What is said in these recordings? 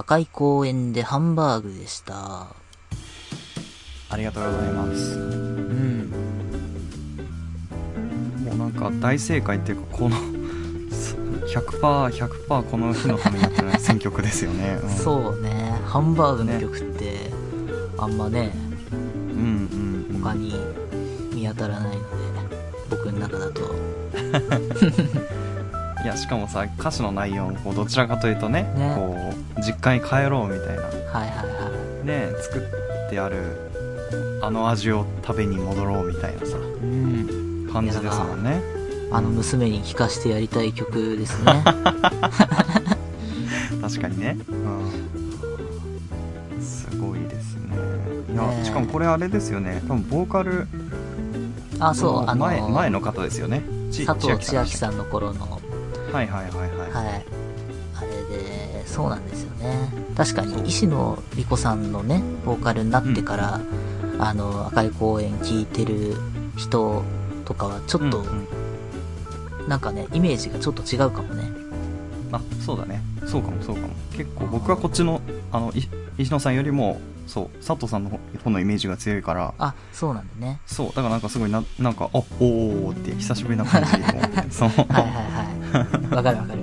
赤い公園でハンバーグでした。ありがとうございますうん。もうなんか大正解っていうかこの 100%100% この日のためにやってない 選曲ですよね、うん、そうね、ハンバーグの曲って、あんまね、うんうんうん他に見当たらないので、僕の中だと。いやしかもさ歌詞の内容もこうどちらかというとねね。こう実家に帰ろうみたいな。はいはいはい。ね作ってあるあの味を食べに戻ろうみたいなさうん。感じですもんね。あの娘に聴かせてやりたい曲ですね。確かにね、うん、すごいですね。いや、ねえ。しかもこれあれですよね。多分ボーカルあ、そう、あの前前の方ですよね。ち佐藤千秋んさんの頃の、はいはいはいはい、はい。あれで、そうなんですよね。確かに、石野莉子さんのね、ボーカルになってから、あの、赤い公園聴いてる人とかは、ちょっと、うんうんなんかね、イメージがちょっと違うかもね。あそうだねそうかもそうかも結構僕はこっちのあのい石野さんよりもそう佐藤さんの方のイメージが強いから。あ、そうなんだね。そうだからなんかすごいななんかあおーって久しぶりな感じと思って。そ うはいはい。はい。わかるわかる。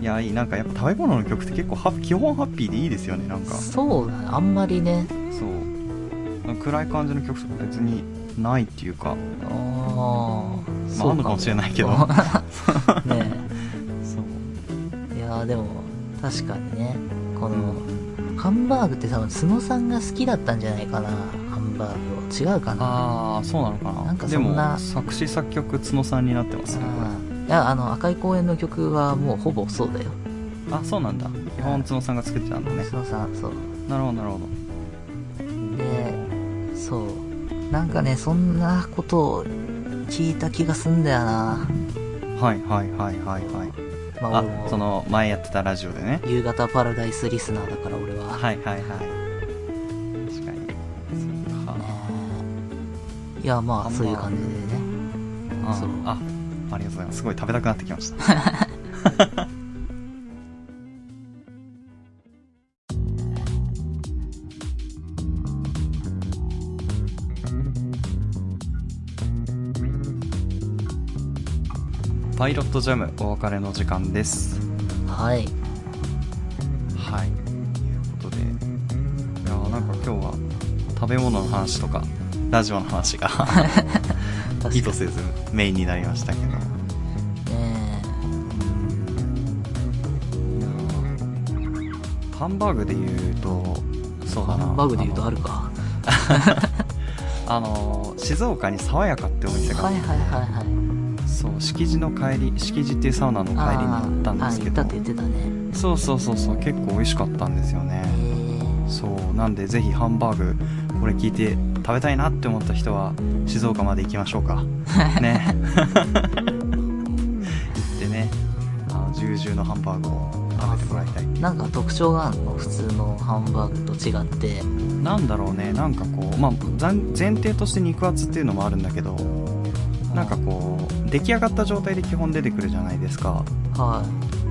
いやいい。なんかやっぱ食べ物の曲って結構ハッ基本ハッピーでいいですよねなんか。そうだね。あんまりね、そう。暗い感じの曲とか別にないっていうか。あー。まああんのかもしれないけど。ね。そう。え。いやーでも、確かにね、この、うんハンバーグって多分、角さんが好きだったんじゃないかな。ハンバーグを。違うかな。ああそうなのかななんかでそんなも作詞作曲角さんになってますねいや、あの、赤い公園の曲はもうほぼそうだよ。れあそうなんだ基本角さんが作ってたんだね角さん、そう。なるほどなるほどで、そう。なんかね、そんなことを聞いた気がすんだよな。はいはいはいはいはいまあ、あその前やってたラジオでね。夕方パラダイスリスナーだから俺は。はいはいはい。確かに。そっか。いや、まあ、そういう感じでね。ああありがとうございます。すごい食べたくなってきましたパイロットジャムお別れの時間です。はい。はい。ということで。いやーなんか今日は食べ物の話とかラジオの話が 意図せずメインになりましたけど。ねハンバーグで言うとそうだな。ハンバーグで言うとあるか。あの 静岡に爽やかってお店が、はいはいはいはい。そう敷地の帰り敷地っていうサウナの帰りに行ったんですけど。あーあ言ったって言ってたね。そうそうそうそう結構美味しかったんですよね。へそうなんでぜひハンバーグこれ聞いて食べたいなって思った人は静岡まで行きましょうか。ね。行ってねあのジュージューのハンバーグを食べてもらいたい。ーなんか特徴があるの？普通のハンバーグと違って。なんだろうねなんかこうまあ前提として肉厚っていうのもあるんだけどなんかこう出来上がった状態で基本出てくるじゃないですか。は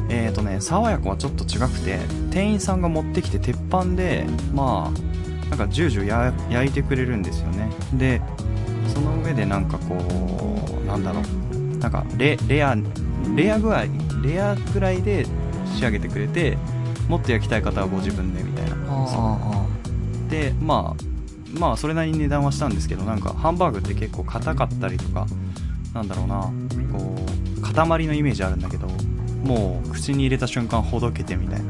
えーとね爽やかはちょっと違くて店員さんが持ってきて鉄板でまあなんかジュージューや焼いてくれるんですよね。でその上でなんかこうなんだろう。なんかレレアレア具合レアぐらいで仕上げてくれてもっと焼きたい方はご自分でみたいな。い。あでまあまあそれなりに値段はしたんですけどなんかハンバーグって結構硬かったりとかなんだろうな。こう塊のイメージあるんだけどもう口に入れた瞬間ほどけてみたいな。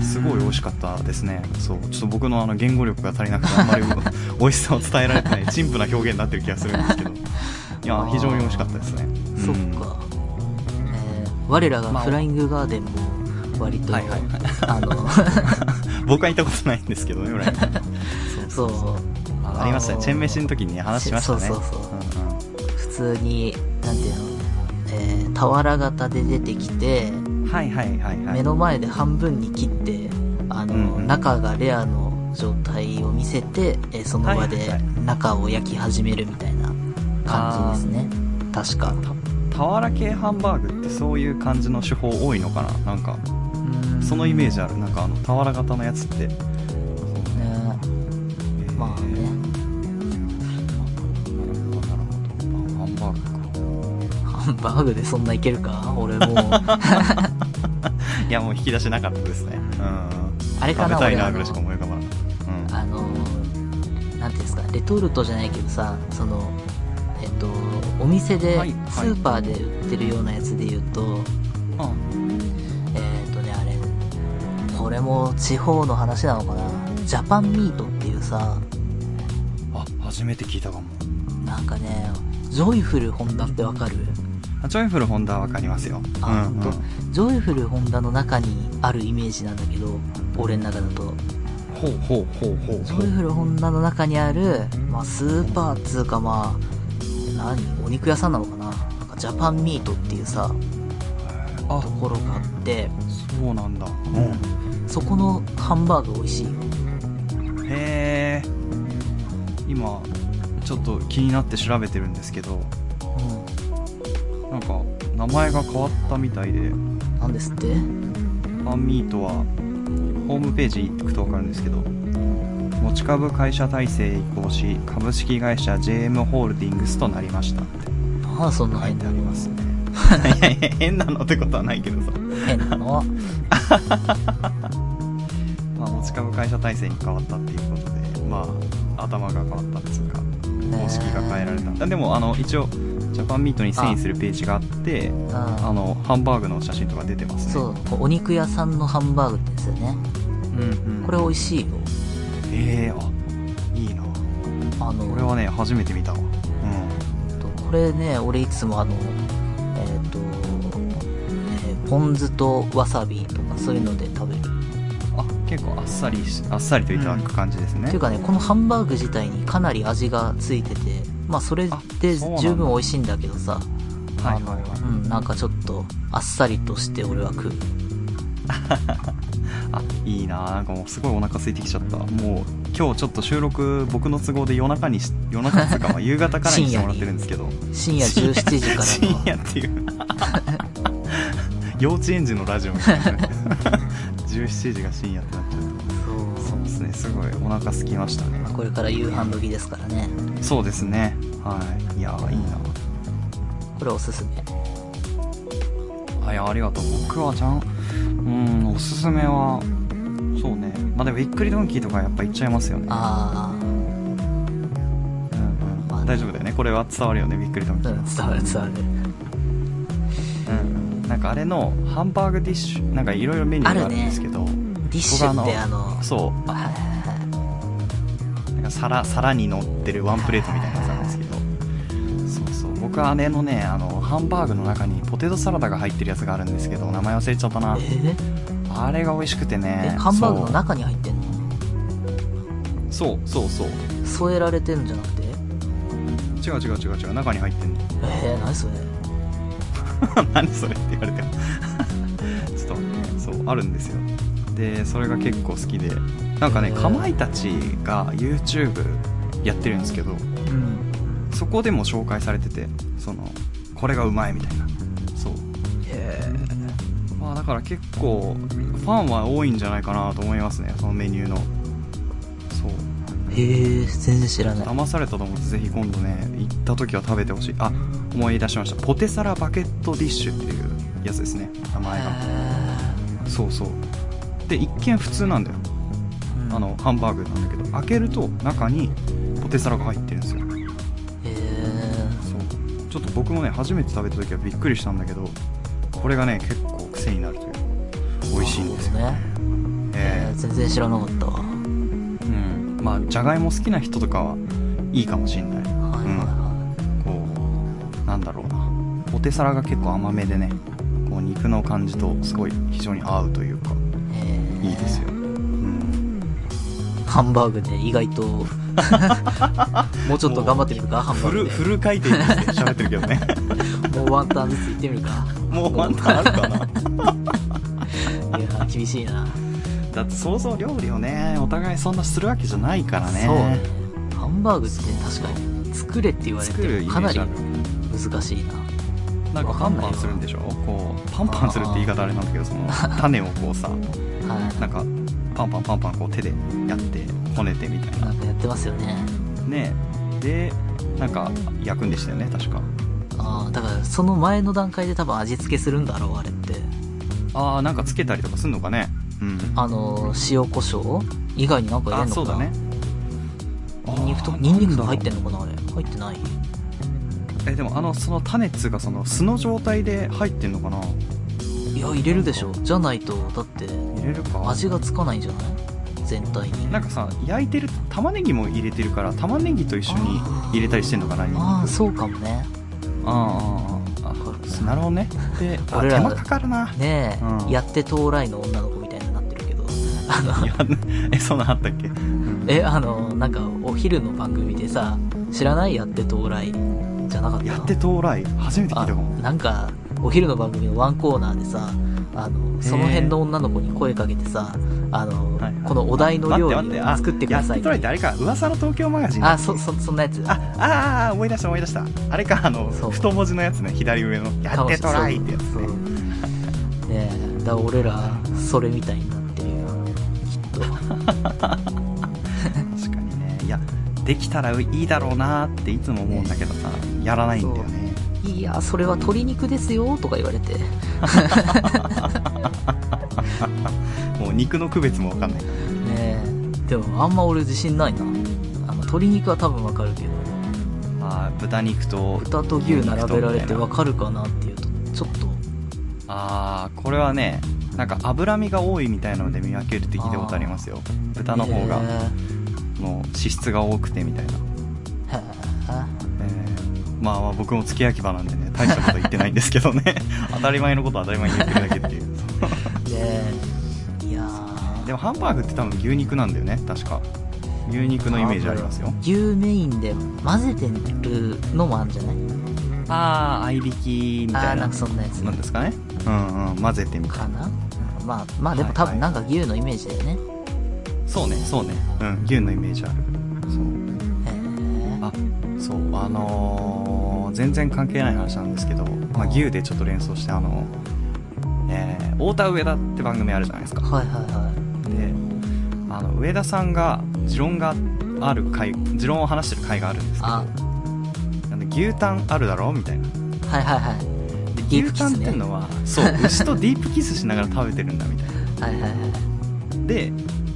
あ。すごい美味しかかったですね。そう。ちょっと僕のあの言語力が足りなくてあんまり 美味しさを伝えられてない陳腐な表現になってる気がするんですけど。いや非常に美味しかったですね。そっうんか。えー我らがまあフライングガーデンも割と、はいはいはい。あの、僕は行ったことないんですけどね裏に。そう、あありましたね。チェンメシの時に話しましたね。そうそうそうう。ん通に、なんていうの、えー、俵型で出てきて、はいはいはいはい。目の前で半分に切って、あの、うんうん。中がレアの状態を見せて、えーその場ではいはいはい。中を焼き始めるみたいな感じですね。確か。た俵系ハンバーグってそういう感じの手法多いのかな？なんかそのイメージある。なんかあの俵型のやつって。ね。まあねバーグでそんないけるか？俺も。う いやもう引き出しなかったですね。うん。あれかな食べたいなぐらいしか思い浮かばなかったあのなんていうんですか？レトルトじゃないけどさそのえっとお店ではいはい。スーパーで売ってるようなやつで言うと、うんうんえっとねあれこれも地方の話なのかな？ジャパンミートっていうさあ初めて聞いたかも。なんかねジョイフルホンダってわかる？あジョイフルホンダはわかりますよ。あ、うんほん。とジョイフルホンダの中にあるイメージなんだけど俺の中だと。ほうほうほうほうジョイフルホンダの中にある、まあ、スーパーっつうかまあ何？お肉屋さんなのかな？なんかジャパンミートっていうさあところがあって。そうなんだ。うん。そこのハンバーグ美味しいよ。へえ今ちょっと気になって調べてるんですけど。うなんか名前が変わったみたいで。んなんですって？パンミートはホームページ行くと分かるんですけど。持ち株会社体制へ移行し株式会社 JM ホールディングスとなりました。ってなんだそんな書い変なてありますね。いやいや変なのってことはないけどさ、変なの？まあ、持ち株会社体制に変わったっていうことでまあ頭が変わったっていうか方式が変えられた、でもあの一応ジャパンミートに遷移するページがあってああのハンバーグの写真とか出てますね。そうお肉屋さんのハンバーグってやつだよね。うんうん。これ美味しいよ。ええあいいな。あのこれはね初めて見たわ。うん。とこれね俺いつもあのえっ、と、えーポン酢とわさびとかそういうので食べる。あ結構あっさりしあっさりといただく感じですね、っていうかねこのハンバーグ自体にかなり味がついててまあそれで十分美味しいんだけどさ。はいはいはい。なんかちょっとあっさりとして俺は食う。あいいななんかもうすごいお腹空いてきちゃった。もう今日ちょっと収録僕の都合で夜中にし夜中っていうかまあ 夕方からにしてもらってるんですけど。深夜17時から深の夜っていう。幼稚園児のラジオみたいな。17時が深夜ってなっちゃうですねすごい。お腹空きましたね。まあこれから夕飯時ですからね。そうですね。はい。いやーいいな。これおすすめ。はいありがとう。僕はちゃんうんおすすめはそうね。まあでもびっくりドンキーとかやっぱ行っちゃいますよね。あうんうん。まあ大丈夫だよね。これは伝わるよねびっくりドンキー、あうん伝わる伝わる。うん。うんなんかあれのハンバーグディッシュなんかいろいろメニューがあるんですけど、ディッシュってあのそう。なんか皿皿に乗ってるワンプレートみたいなやつなんですけど。そうそう。僕はあれのねあのハンバーグの中にポテトサラダが入ってるやつがあるんですけど名前忘れちゃったな。えー？あれが美味しくてえねハンバーグの中に入ってんの？そうそうそう。そう添えられてるんじゃなくて？違う違う違う違う。中に入ってんの。えー、何それ？何それって言われても ちょっとそうあるんですよでそれが結構好きで。なんかねかまいたちが YouTube やってるんですけどうん。そこでも紹介されててそのこれがうまいみたいな。そう。へまあだから結構ファンは多いんじゃないかなと思いますねそのメニューの。そう。えへえ全然知らない。騙されたと思ってぜひ今度ね行った時は食べてほしい。あ思い出しました。ポテサラバケットディッシュっていうやつですね名前が。へそうそうで一見普通なんだよ。ーうん。あのハンバーグなんだけど開けると中にポテサラが入ってるんですよ。へえそう。ちょっと僕もね初めて食べた時はびっくりしたんだけどこれがね結構癖になるという美味しいんですよね。ええ。ー全然知らなかった。わうん。まあじゃがいも好きな人とかはいいかもしんない。はいはこうなんだろうな。ポテサラが結構甘めでねこう肉の感じとすごい非常に合うというかいいいですよ、うん、ハンバーグで意外と。もうちょっと頑張ってみるかハンバーグフル回転にして喋ってるけどね。でもうワンタンずつ行ってみるか。もうワンタンあるかな。いや厳しいな。だって想像料理をねお互いそんなするわけじゃないからね。そうね。ハンバーグって確かに作れって言われてもかなり難しいな。なんかパンパンするんでしょ？こうパンパンするって言い方あれなんだけどその 種をこうさはい。なんかパンパンパンパンこう手でやってこねてみたいな。なんかやってますよね。ね。でなんか焼くんでしたよね確か。ああ、だからその前の段階で多分味付けするんだろう、あれって。ああなんかつけたりとかすんのかね。うん。あの、塩コショウ以外になんか入れあんのかな。そうだね。ニンニクとニンニクとか入ってんのかなあれ。入ってない。えでもあのその種っつうかその素の状態で入ってんのかないや、入れるでしょ。じゃないと、だって、入れるか。味がつかないんじゃない？全体に。なんかさ焼いてる玉ねぎも入れてるから玉ねぎと一緒に入れたりしてんのかなああ、そうかもね。あああああなるほどね。であ 俺ら手間かかるな。ねえ、うん。やって到来の女の子みたいになってるけど。あの、いや えそんなんあったっけ？え、あの、なんか、お昼の番組でさ、知らない？やって到来じゃなかった？やって到来？初めて聞いあたかも。なんか、お昼の番組のワンコーナーでさ、あの、その辺の女の子に声かけてさ、あの、はいこのお題の料理を作ってください。やってあれか噂の東京マガジンあ、そ、そ、そんなやつ。あああ思い出した思い出した。あれかあの太文字のやつね。左上の。やってトライってやつね。ねえ、だ俺ら、それみたいになってるよ。きっと。確かにね。いやできたらいいだろうなっていつも思うんだけどさやらないんだよねいや、それは鶏肉ですよ、とか言われて。もう肉の区別もわかんないねえ。でも、あんま俺自信ないな。あの、鶏肉は多分わかるけど、あー豚肉と豚と牛並べられてわかるかなっていうと、ちょっと、ああこれはねなんか脂身が多いみたいなので見分けるって聞いたことありますよ豚の方がへもう脂質が多くてみたいな、僕も付け焼き場なんでね大したこと言ってないんですけどね。当たり前のことは当たり前に言ってるだけっていう。え。ねえ。いやー。でもハンバーグって多分牛肉なんだよね確か。牛肉のイメージありますよ。牛メインで混ぜてるのもあるんじゃない？ああ合いびきみたいな。なんかそんなやつ。なんですかね。うんうん混ぜてみたいかな？うんまあ、まあでも多はいはい。分なんか牛のイメージだよね。そうねそうね。うん牛のイメージある。そう。へえ。あそうあのー全然関係ない話なんですけど、まあ、牛でちょっと連想してあのえー、太田上田って番組あるじゃないですかはいはいはい。であの上田さんが持論がある回持論を話してる回があるんですけあどなんで牛タンあるだろみたいなはいはいはい。で牛タンっていうのは、そう 牛とディープキスしながら食べてるんだみたいなはいはいはい。で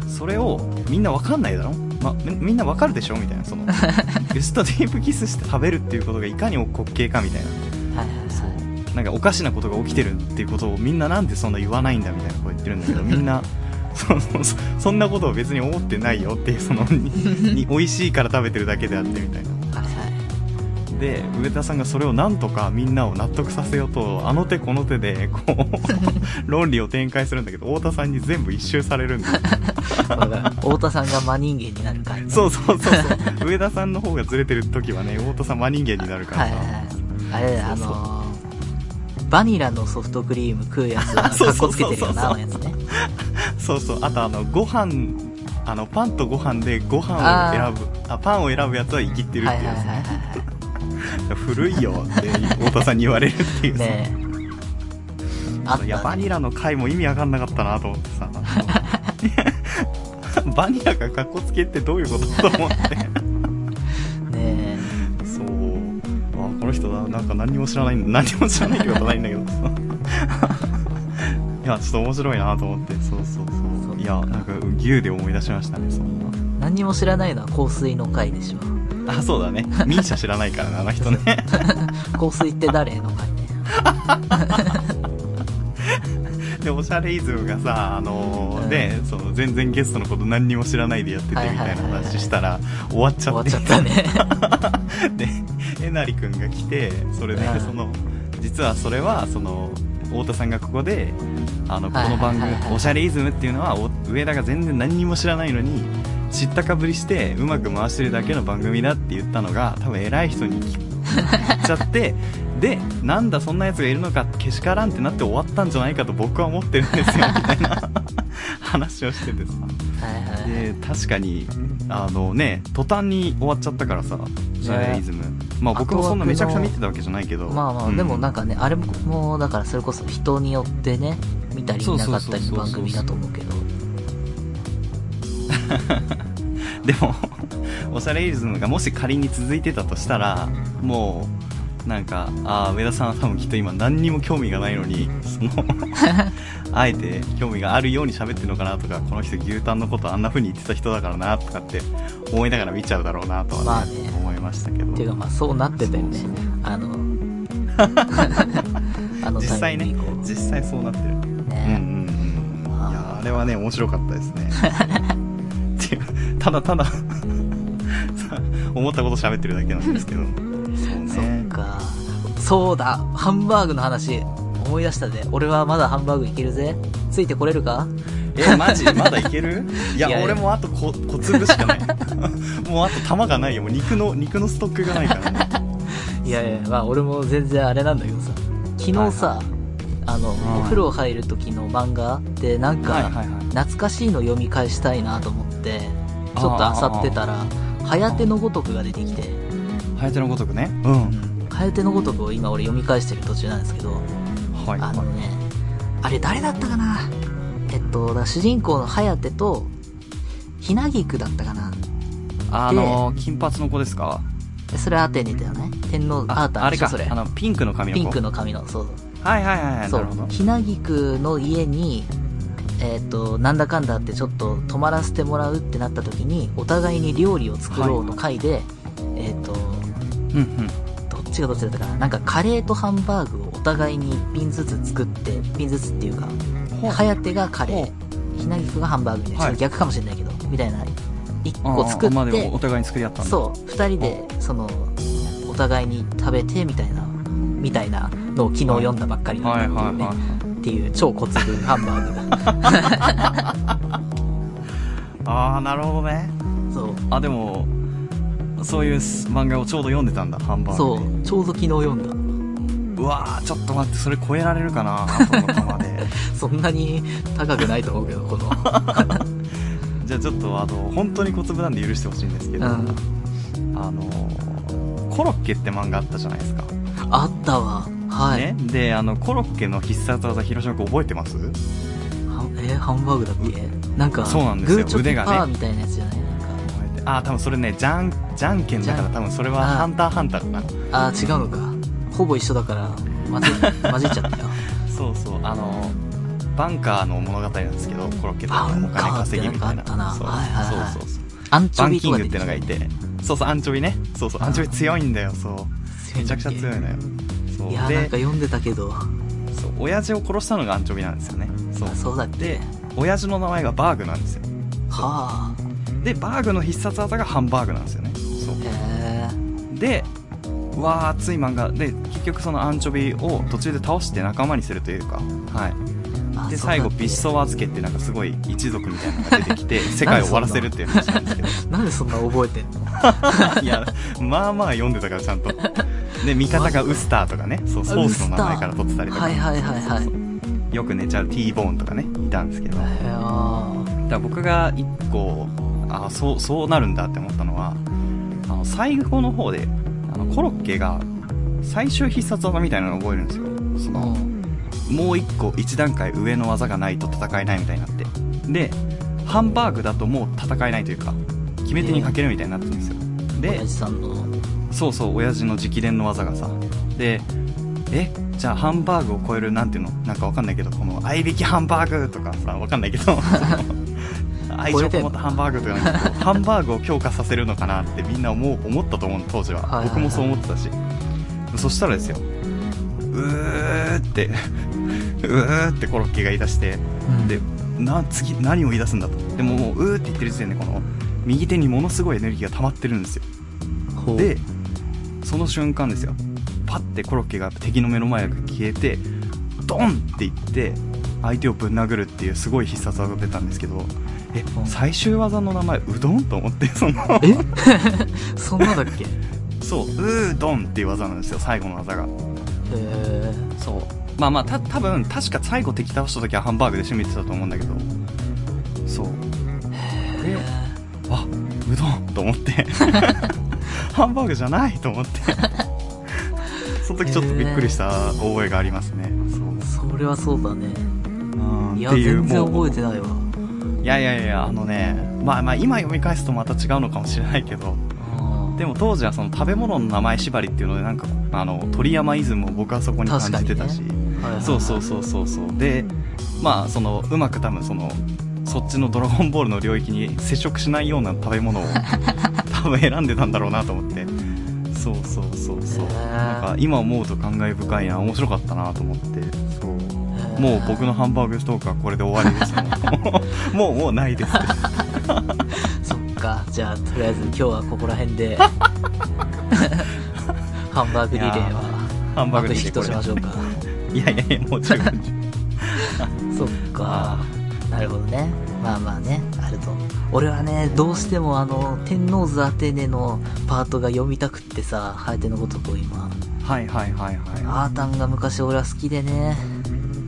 それをみんなわかんないだろ、ま、みみんなわかるでしょ？みたいなその 牛とディープキスして食べるっていうことがいかに滑稽かみたいなはいはいはい。なんかおかしなことが起きてるっていうことをみんななんでそんな言わないんだみたいなこと言ってるんだけどみんな そそそそんなことを別に思ってないよっていうその にに美味しいから食べてるだけであってみたいな。で上田さんがそれをなんとかみんなを納得させようとあの手この手でこう 論理を展開するんだけど太田さんに全部一周されるんだよ。だから太田さんが真人間になる回ね。そうそうそうそう。上田さんの方がずれてる時はね太田さん真人間になるからさ、はいはいはい。あれあのー、バニラのソフトクリーム食うやつは、かっこつけてるよな、のやつね。そうそう。あとあのご飯あのパンとご飯でご飯を選ぶあパンを選ぶやつは生きってるっはいていうやはいはいはつ、古いよって太田さんに言われるっていうい。さねえ。あいやバね。ニラの回も意味わかんなかったなと思ってさ バニラがカッコつけってどういうことと思って ねそうあこの人だなんか何にも知らない何にも知らないってことないんだけどさいやちょっと面白いなと思ってそうそうそういやなんか牛で思い出しましたねそんなえ。何にも知らないのは香水の回でしょ。あそうだね。ミーシャ知らないからねあの人ね。香水って誰の回ね。でおしゃれイズムがさあのーうん。でその全然ゲストのこと何にも知らないでやっててみたいな話したら終わっち終わっゃってちゃったね。でえなりくんが来てそれでうん。その実はそれはその太田さんがここであのこはいの番組はいはいはい「おしゃれイズム」っていうのはお上田が全然何にも知らないのに知ったかぶりしてうまく回してるだけの番組だって言ったのが多分偉い人に聞っちゃって でなんだそんなやつがいるのかけしからんってなって終わったんじゃないかと僕は思ってるんですよ みたいな話をしててさ。はいはいはい。で、確かに、あのね、途端に終わっちゃったからさ、ジャレイズム。まあ僕もそんなめちゃくちゃ見てたわけじゃないけど。まあまあ、うんでもなんかね、あれも、だからそれこそ人によってね、見たり見なかったりの番組だと思うけど。でも、おしゃれイズムがもし仮に続いてたとしたら、もう、なんか、ああ、上田さんは多分きっと今何にも興味がないのに、その、あえて興味があるように喋ってるのかなとか、この人牛タンのことあんな風に言ってた人だからなとかって思いながら見ちゃうだろうなとは、ねまあね思いましたけど。っていうかまあそうなってたよね。あの、あの実際ね実際そうなってる。うんうんね。うん。いや、あれはね、面白かったですね。ただただ さ思ったこと喋ってるだけなんですけど。そうそねっ。か。そうだ、ハンバーグの話、思い出したで。俺はまだハンバーグいけるぜ。ついてこれるか？え、マジ？まだいける？いや、俺もあと小小粒しかない。もうあと玉がないよ。もう肉の、肉のストックがないからね。いやいや、まあ俺も全然あれなんだけどさ。昨日さ、あの、はいお風呂入る時の漫画でなんか、はいはいはい。懐かしいの読み返したいなと思って、ちょっと漁ってたら、はやてのごとくが出てきて、はやてのごとくね。うん。はやてのごとくを今俺読み返してる途中なんですけど、はい。あのね、あれ誰だったかな？えっと、主人公のはやてと、ひなぎくだったかな？あの、金髪の子ですか？それアテネだよね。天皇、アータあれか。それあ。の、ピンクの髪の子。ピンクの髪の、そうはいはいはいはい。そう。なるほど。ひなぎくの家に、えっ、と、なんだかんだってちょっと泊まらせてもらうってなった時に、お互いに料理を作ろうの会で、えっ、と、うんうん。どっちがどっちだったかな？なんかカレーとハンバーグをお互いに1品ずつ作って、1品ずつっていうか、はやてがカレほー、ひなぎくがハンバーグみたいな、はいちょっと逆かもしれないけど、みたいな、1あ個作っあまあでもおて、互いに作り合ったんだ。そう、2人で、その、お互いに食べてみたいな、みたいなのを昨日読んだばっかりなんだっていうね。はいはいはい。っていう超小粒ハンバーグが。ああ、なるほどね。そう。あ、でも、そういう漫画をちょうど読んでたんだ、ハンバーグで。そう。ちょうど昨日読んだ。うわー、ちょっと待って、それ超えられるかな、後の玉で。そんなに高くないと思うけど、この。じゃあちょっと、あの、本当に小粒なんで許してほしいんですけど、うん。あの、コロッケって漫画あったじゃないですか。あったわ。はい。ね。で、あの、コロッケの必殺技、広島君覚えてます？はえハンバーグだっけ？なんか、そうなんですよ腕がねパーみたいなやつじゃない？なんか。あー、多分それね、じゃん、じゃんけんだから多分それはハンターハンターかな。あー、違うのか。ほぼ一緒だから、混ぜ、混じっちゃったよ。そうそう、あの、バンカーの物語なんですけど、コロッケとかお金稼ぎみたいな。そうそうそうそう。アンチョビバンキングってのがいて、そうそう、アンチョビね。そうそう、アンチョビ強いんだよ、そう。めちゃくちゃ強いのよ。そう。いやーなんでか、読んでたけど。そう、親父を殺したのがアンチョビなんですよね。そうあ。そうだっけ？で、親父の名前がバーグなんですよ。はあ。で、バーグの必殺技がハンバーグなんですよね。そう。へえ。で、うわー熱い漫画。で、結局そのアンチョビを途中で倒して仲間にするというか、はい。で、最後、ビッソワズケってなんかすごい一族みたいなのが出てきて、世界を終わらせるっていう話なんですけど。なんでそんな覚えてんの？いや、まあまあ読んでたからちゃんと。で、味方がウスターとかね、そう、ソースの名前から取ってたりとか。はいはいはいはい。よく寝ちゃう T ボーンとかね、いたんですけど。だから僕が一個、あそう、そうなるんだって思ったのは、あの、最後の方で、あの、コロッケが、最終必殺技みたいなのを覚えるんですよ。そーの、うん。もう一個、一段階上の技がないと戦えないみたいになって。で、ハンバーグだともう戦えないというか、決め手にかけるみたいになってるんですよ。で。そうそう、親父の直伝の技がさ。で、え、じゃあハンバーグを超える、なんていうの？なんかわかんないけど、この、合いびきハンバーグとかさ、わかんないけど、愛情こもったハンバーグとかなんかハンバーグを強化させるのかなってみんな思う、思ったと思う、当時は。はいはいはい僕もそう思ってたし。そしたらですよ、うーって、うーってコロッケが言い出して、うんで、な、次何を言い出すんだと。でももう、うーって言ってる時点で、この、右手にものすごいエネルギーが溜まってるんですよ。で、その瞬間ですよ。パッてコロッケが敵の目の前が消えて、ドンって言って、相手をぶん殴るっていうすごい必殺技が出たんですけど、えう、ん最終技の名前、うどんと思って、その、え？そんなだっけ？へそう、うーどんっていう技なんですよ、最後の技が。え。そう。まあまあ、た、多分確か最後敵倒した時はハンバーグで締めてたと思うんだけど、そうであうどんと思って ハンバーグじゃないと思って。その時ちょっとびっくりした覚えがありますね、そう。それはそうだね。うん。いや全然覚えてないわ。いやいやいやあのねまあまあ今読み返すとまた違うのかもしれないけど。うん。でも当時はその食べ物の名前縛りっていうのでなんかあの鳥山イズムを僕はそこに感じてたし、はいはいはい。そうそうそうそうそう。でまあそのうまく多分そのそっちの「ドラゴンボール」の領域に接触しないような食べ物を多分選んでたんだろうなと思って。そうそうそうそう。なんか今思うと感慨深いな面白かったなと思って。そう。もう僕のハンバーグストークはこれで終わりです。よ もうもうないです。そっか。じゃあとりあえず今日はここら辺で。ハンバーグリレーはハンバーグ幕引きとしましょうか。いやいやいやもう十分そっか。なるほどね。まあまあね。あると俺はねどうしてもあの天王洲アテネのパートが読みたくってさ颯のごとくを今。はいはいはいはい。アータンが昔俺は好きでね。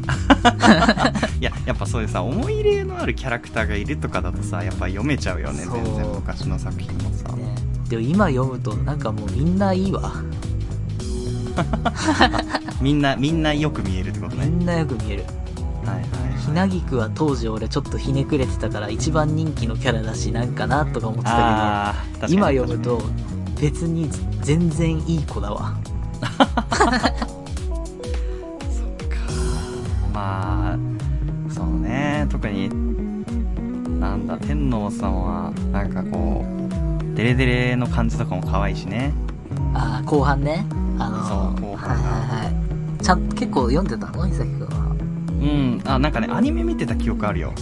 いややっぱそういうさ思い入れのあるキャラクターがいるとかだとさやっぱ読めちゃうよね全然昔の作品もさ、ね。でも今読むとなんかもうみんないいわ。みんなみんなよく見えるってことね。みんなよく見えるひなぎくは当時俺ちょっとひねくれてたから一番人気のキャラだしなんかなとか思ってたあーけど今読むと別に全然いい子だわ。まあそうね。特になんだ天皇さんはなんかこうデレデレの感じとかも可愛いしね。あー後半ね。あのそう後半がはいはいはい。ちゃん結構読んでたの？伊崎くんはうん。あなんかねアニメ見てた記憶あるよ。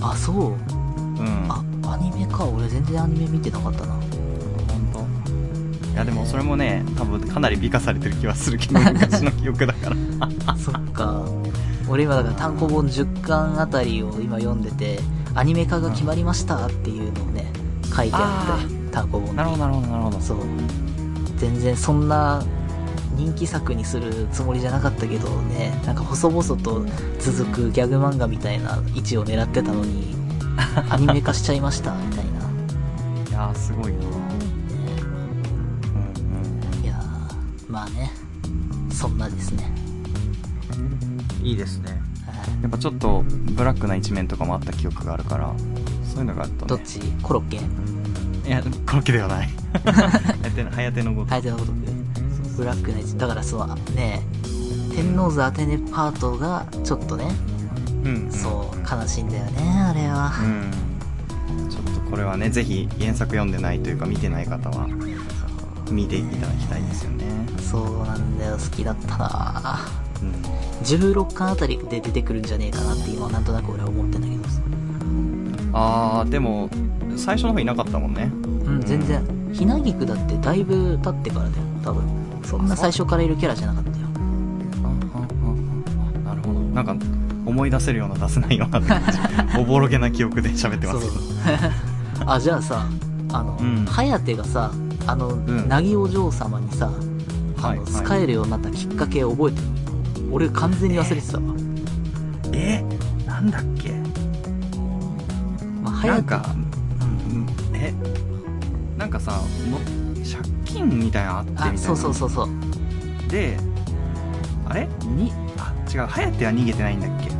あそう。うん。あアニメか。俺全然アニメ見てなかったな。本当？いやでもそれもね多分かなり美化されてる気はするけど 昔の記憶だから。そっか。俺今だから単行本10巻あたりを今読んでてアニメ化が決まりましたっていうのをね書いてあって単行本に。なるほどなるほどなるほど。そう。全然そんな人気作にするつもりじゃなかったけどねなんか細々と続くギャグ漫画みたいな位置を狙ってたのに アニメ化しちゃいましたみたいな、ね、いやーすごいな。うんいやーまあねそんなですね。うんいいですね。はい。やっぱちょっとブラックな一面とかもあった記憶があるからそういうのがあるとね。どっち？コロッケ？いやコロッケではない。はやてはやてのごと相手のごとくブラックな位置だからそうね天王洲アテネパートがちょっとね、うん、うん、そう悲しいんだよねあれは、うん。ちょっとこれはねぜひ原作読んでないというか見てない方は見ていただきたいですよね。そうなんだよ好きだったな。うん。16巻あたりで出てくるんじゃねえかなって今はなんとなく俺は思ってんだけどさ。あーでも最初の方いなかったもんね。うん全然。ひなぎくだってだいぶ経ってからだよ多分そんな最初からいるキャラじゃなかったよ。なるほど。なんか思い出せるような出せないような おぼろげな記憶で喋ってますけど。あじゃあさあのうん。颯、がさあの、ん。なぎお嬢様にさはいはい。使えるようになったきっかけ覚えてる？俺完全に忘れてたわ、えなんだっけ？まあ、颯なんか、うんえなんかさも借金みたいなのあってみたいな。あそうそうそうそう。であれ？にあ違う。颯は逃げてないんだっけ？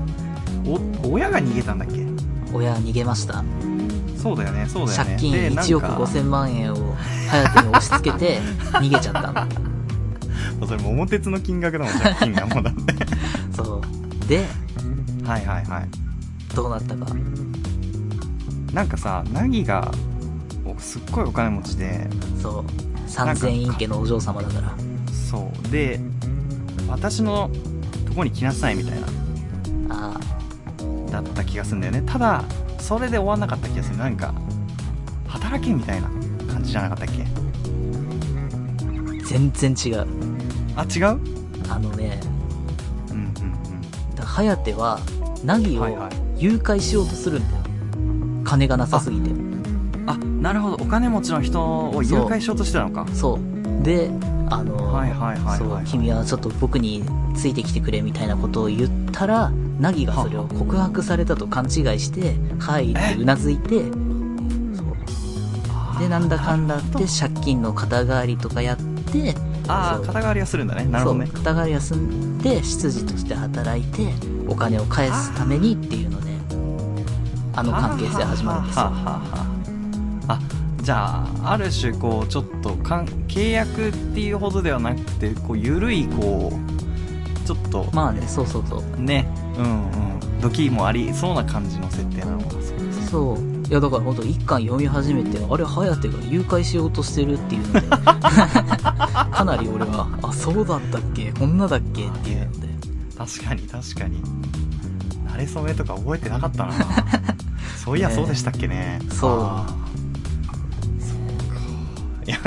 お親が逃げたんだっけ？親は逃げました。そうだよねそうだよね。借金でなん1億か5000万円を颯に押し付けて 逃げちゃった。のそれ桃鉄の金額だもん借金がもうだって。そう。ではいはいはい。どうなったか。なんかさ凪がおすっごいお金持ちで。そう三千院家のお嬢様だから。そう。で私のとこに来なさいみたいな。あだった気がするんだよね。ただそれで終わんなかった気がするなんか働けみたいな感じじゃなかったっけ？あ全然違う。あ違う？あのね。うんうんだ颯は凪をはいはい。誘拐しようとするんだよ。金がなさすぎて。うんあなるほど。お金持ちの人を誘拐しようとしてたのか。そう。であの、はいはいはい君はちょっと僕についてきてくれみたいなことを言ったらナギがそれを告白されたと勘違いして、はいってうなずいて、そう。で、なんだかんだって借金の肩代わりとかやって、ああ、肩代わりはするんだね。なるほどね。肩代わり休んで執事として働いてお金を返すためにっていうのであの関係性始まるんですよ。はあはあはああじゃあある種こうちょっとかん契約っていうほどではなくてこう緩いこうちょっとまあねそうそうそう。ね。うんうん。ドキもありそうな感じの設定なのかそうそう。いやだから本当一巻読み始めてあれ颯が誘拐しようとしてるっていうので。かなり俺はあそうだったっけ？こんなだっけ？っていうので確かに確かに。慣れ初めとか覚えてなかったな。そういやね。そうでしたっけね。そう。あー。そうかいや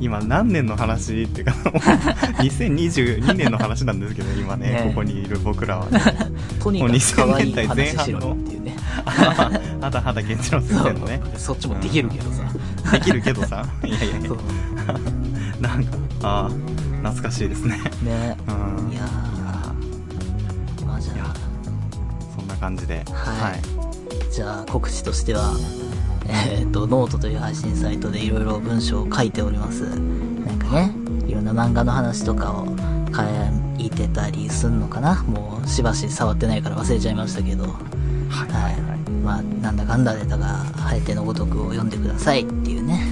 今何年の話っていうか 2022年の話なんですけど今ねねここにいる僕らはね。とにかく可愛い話しろよっていうね。はたはた源次郎先生のね。そっちもできるけどさ、できるけどさ。いやいや。いやなんかああ懐かしいですね。ね。うん。いやー。まあじゃそんな感じで。はい。じゃあ告知としては、えっ、と、ノートという配信サイトでいろいろ文章を書いております。なんかね、いろんな漫画の話とかを書いてたりすんのかなもうしばし触ってないから忘れちゃいましたけど。はいはい。まあ、なんだかんだで、だが、ハエテのごとくを読んでくださいっていうね。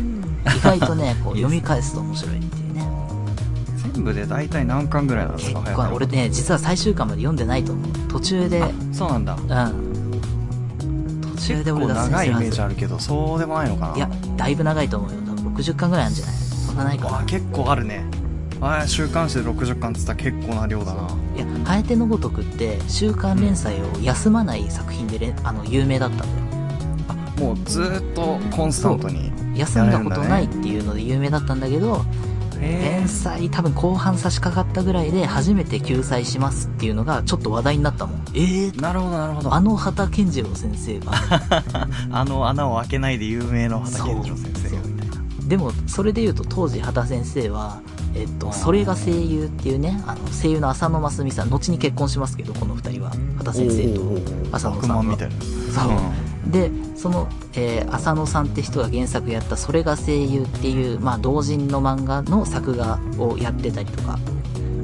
意外とね、こう 読み返すと面白いっていうね。全部で大体何巻ぐらいなんです結か構、俺ね、実は最終巻まで読んでないと思う。途中で、あそうなんだうん。結構長いイメージジあるけどそうでもないのかないや、だいぶ長いと思うよ。多分60巻ぐらいあるんじゃない？そんなないかな。あ結構あるねあ週刊誌で60巻っつったら結構な量だないや、ハエテのごとくって、週刊連載を休まない作品でれんあの、有名だったんだよ。あもうずーっとコンスタントに休んだことないっていうので有名だったんだけど、連載多分後半差し掛かったぐらいで初めて救済しますっていうのがちょっと話題になったもん。えー、なるほどなるほど。あの畑健次郎先生が。あの穴を開けないで有名の畑健次郎先生みたいな。でも、それで言うと当時畑先生は、えっと、それが声優っていうね、あの、声優の浅野真澄さん、後に結婚しますけど、この二人は。畑先生と浅野悪さんみたいな。そうで、その、えー浅野さんって人が原作やった、それが声優っていう、まあ、同人の漫画の作画をやってたりとか、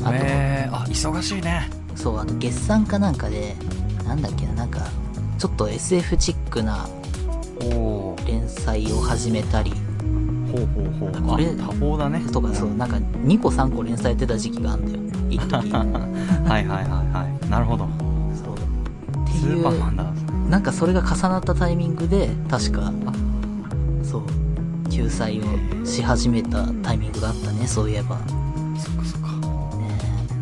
あと、あ忙しいね。そう、あと、月産かなんかで、なんだっけな、なんか、ちょっと SF チックな連載を始めたり、ほうほうほう。これあ多忙だね。とか、そう、なんか、2個3個連載やってた時期があるんだよ、一時。はいはいはいはい。なるほど。そう。ってスーパーマンだなんかそれが重なったタイミングで、確か、そう、救済をし始めたタイミングがあったね、そういえば。そっかそっか。ね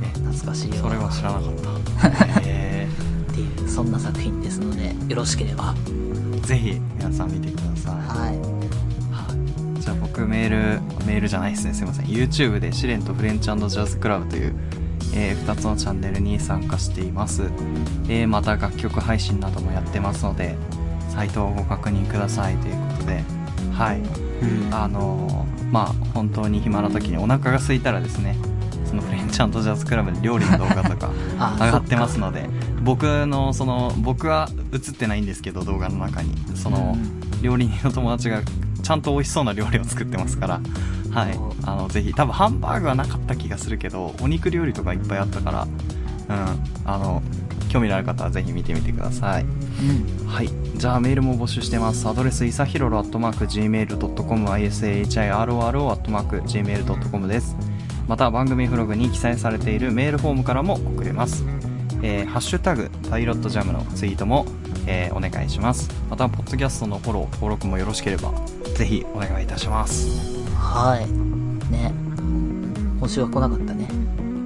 え。懐かしいよ。それは知らなかった。へっていう、そんな作品ですので、よろしければ。えぜひ皆さん見てください。はい。はい。じゃあ僕メールメールじゃないですね。すいません。YouTube で試練とフレンチジャズクラブという、え2つのチャンネルに参加しています、えーまた楽曲配信などもやってますのでサイトをご確認くださいということで。はい。あのーまあ本当に暇な時にお腹が空いたらですねそのフレンチジャズクラブで料理の動画とか あ上がってますので僕のその僕は映ってないんですけど動画の中に。その、料理人の友達がちゃんと美味しそうな料理を作ってますから、はいお。あの、ぜひ、多分ハンバーグはなかった気がするけど、お肉料理とかいっぱいあったから、うん。あの、興味のある方はぜひ見てみてください。うん。はい。じゃあメールも募集してます。アドレス、いさひろろ、アットマーク、gmail.com、isahiroro、アットマーク、gmail.com です。また、番組ブログに記載されているメールフォームからも送れます。えーハッシュタグ、パイロットジャムのツイートも、えーお願いします。また、ポッドキャストのフォロー、登録もよろしければ、ぜひお願いいたします。はい。ね。今週は来なかったね。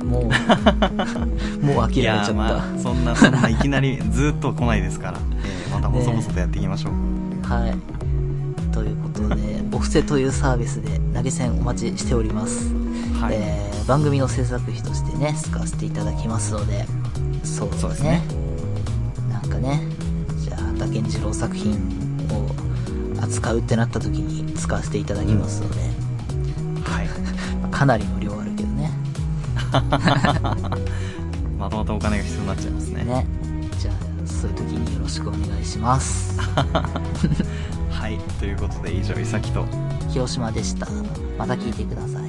もう、もう諦めちゃった。まあ、そんな、そんないきなりずっと来ないですから、えーまた細々とやっていきましょう。はい。ということで、お布施というサービスで投げ銭お待ちしております。はい。えー番組の制作費としてね、使わせていただきますので、そうですね。すねなんかね、じゃあ、畑健次郎作品を扱うってなった時に使わせていただきますので、はい。まあかなりの量あるけどね。まとまたお金が必要になっちゃいますね。ね。じゃあ、そういう時によろしくお願いします。はいということで以上いさきと広島でした。また聞いてください。